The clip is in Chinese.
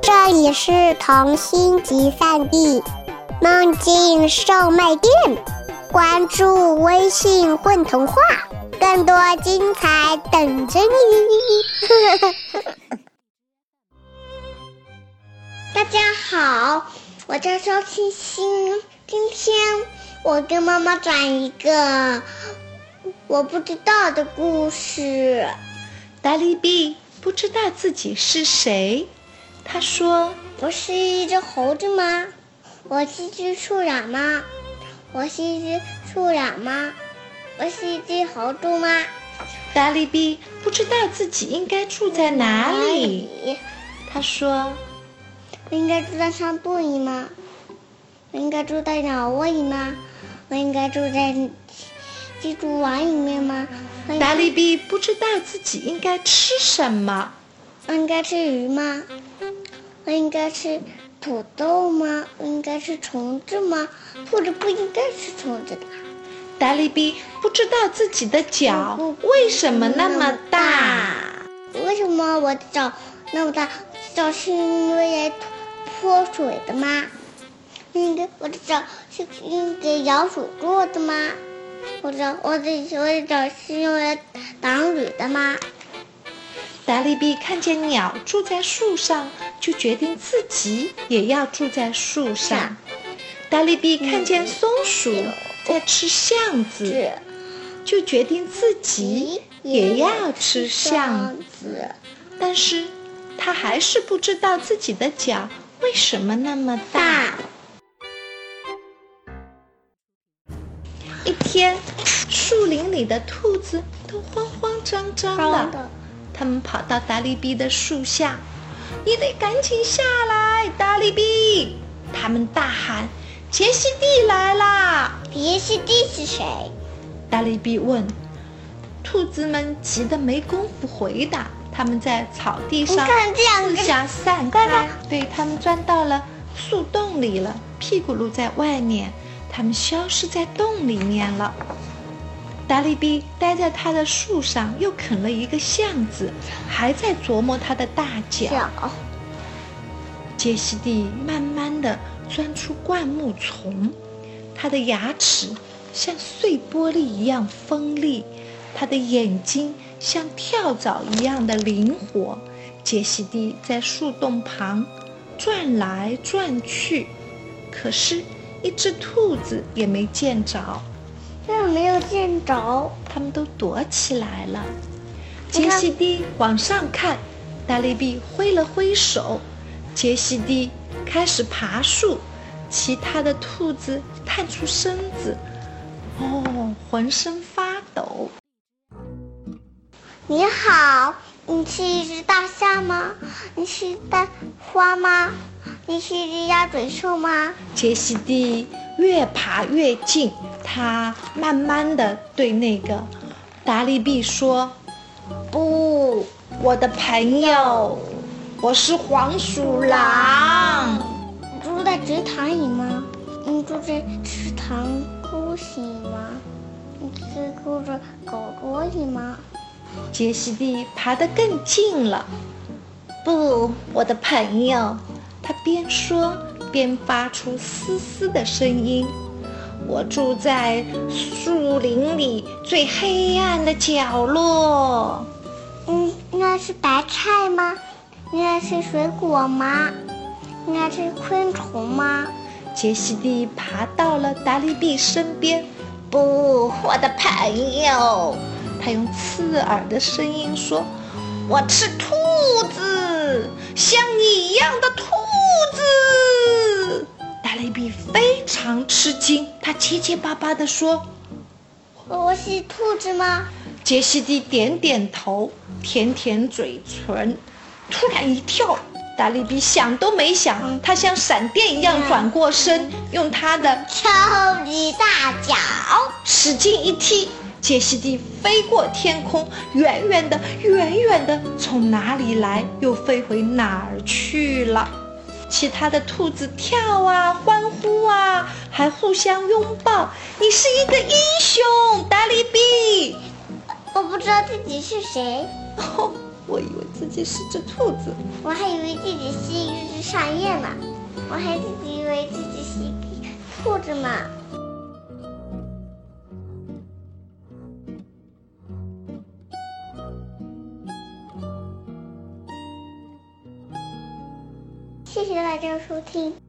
这里是童心集散地，梦境售卖店。关注微信“混童话”，更多精彩等着你。大家好，我叫周星星，今天我跟妈妈讲一个我不知道的故事。达利比不知道自己是谁。他说：“我是一只猴子吗？我是一只树懒吗？我是一只树懒吗？我是一只猴子吗？”达利比不知道自己应该住在哪里。他说：“我应该住在山洞里吗？我应该住在鸟窝里吗？我应该住在蜘蛛网里面吗？”达利比不知道自己应该吃什么。我应该吃鱼吗？我应该吃土豆吗？我应该吃虫子吗？或者不应该吃虫子的？达利比不知道自己的脚为什么那么大。为什么我的脚那么大？脚是因为泼水的吗？应该我的脚是因为老鼠做的吗？或者我的我的脚是用来挡雨的吗？达利比看见鸟住在树上，就决定自己也要住在树上。达利比看见松鼠在吃橡子，就决定自己也要吃橡子。但是，他还是不知道自己的脚为什么那么大。一天，树林里的兔子都慌慌张张的。他们跑到达利比的树下，你得赶紧下来，达利比！他们大喊：“杰西蒂来啦！”杰西蒂是谁？达利比问。兔子们急得没工夫回答，他们在草地上四下散开，对他们钻到了树洞里了，屁股露在外面，他们消失在洞里面了。达利比待在他的树上，又啃了一个橡子，还在琢磨他的大脚。杰西蒂慢慢地钻出灌木丛，他的牙齿像碎玻璃一样锋利，他的眼睛像跳蚤一样的灵活。杰西蒂在树洞旁转来转去，可是，一只兔子也没见着。但没有见着，他们都躲起来了。杰西蒂往上看，大力比挥了挥手，杰西蒂开始爬树，其他的兔子探出身子，哦，浑身发抖。你好，你是一只大象吗？你是大花吗？你是一只鸭嘴兽吗？杰西蒂。越爬越近，他慢慢的对那个达利比说：“不，我的朋友，我是黄鼠狼。你住在池塘里吗？你住在池塘沟里吗？你是住在狗窝里吗？”杰西蒂爬得更近了。不，我的朋友，他边说。边发出嘶嘶的声音。我住在树林里最黑暗的角落。嗯，那是白菜吗？那是水果吗？那是昆虫吗？杰西蒂爬到了达利比身边。不，我的朋友，他用刺耳的声音说：“我吃兔子，像你一样的兔子。”达利比非常吃惊，他结结巴巴地说：“我是兔子吗？”杰西蒂点点头，舔舔嘴唇，突然一跳。达利比想都没想，他像闪电一样转过身，用他的超级大脚使劲一踢，杰西蒂飞过天空，远远的，远远的，从哪里来，又飞回哪儿去了。其他的兔子跳啊，欢呼啊，还互相拥抱。你是一个英雄，达利比。我不知道自己是谁。哦，我以为自己己是只兔子。我还以为自己是一只扇叶呢，我还自己以为自己是一只兔子嘛。谢谢大家收听。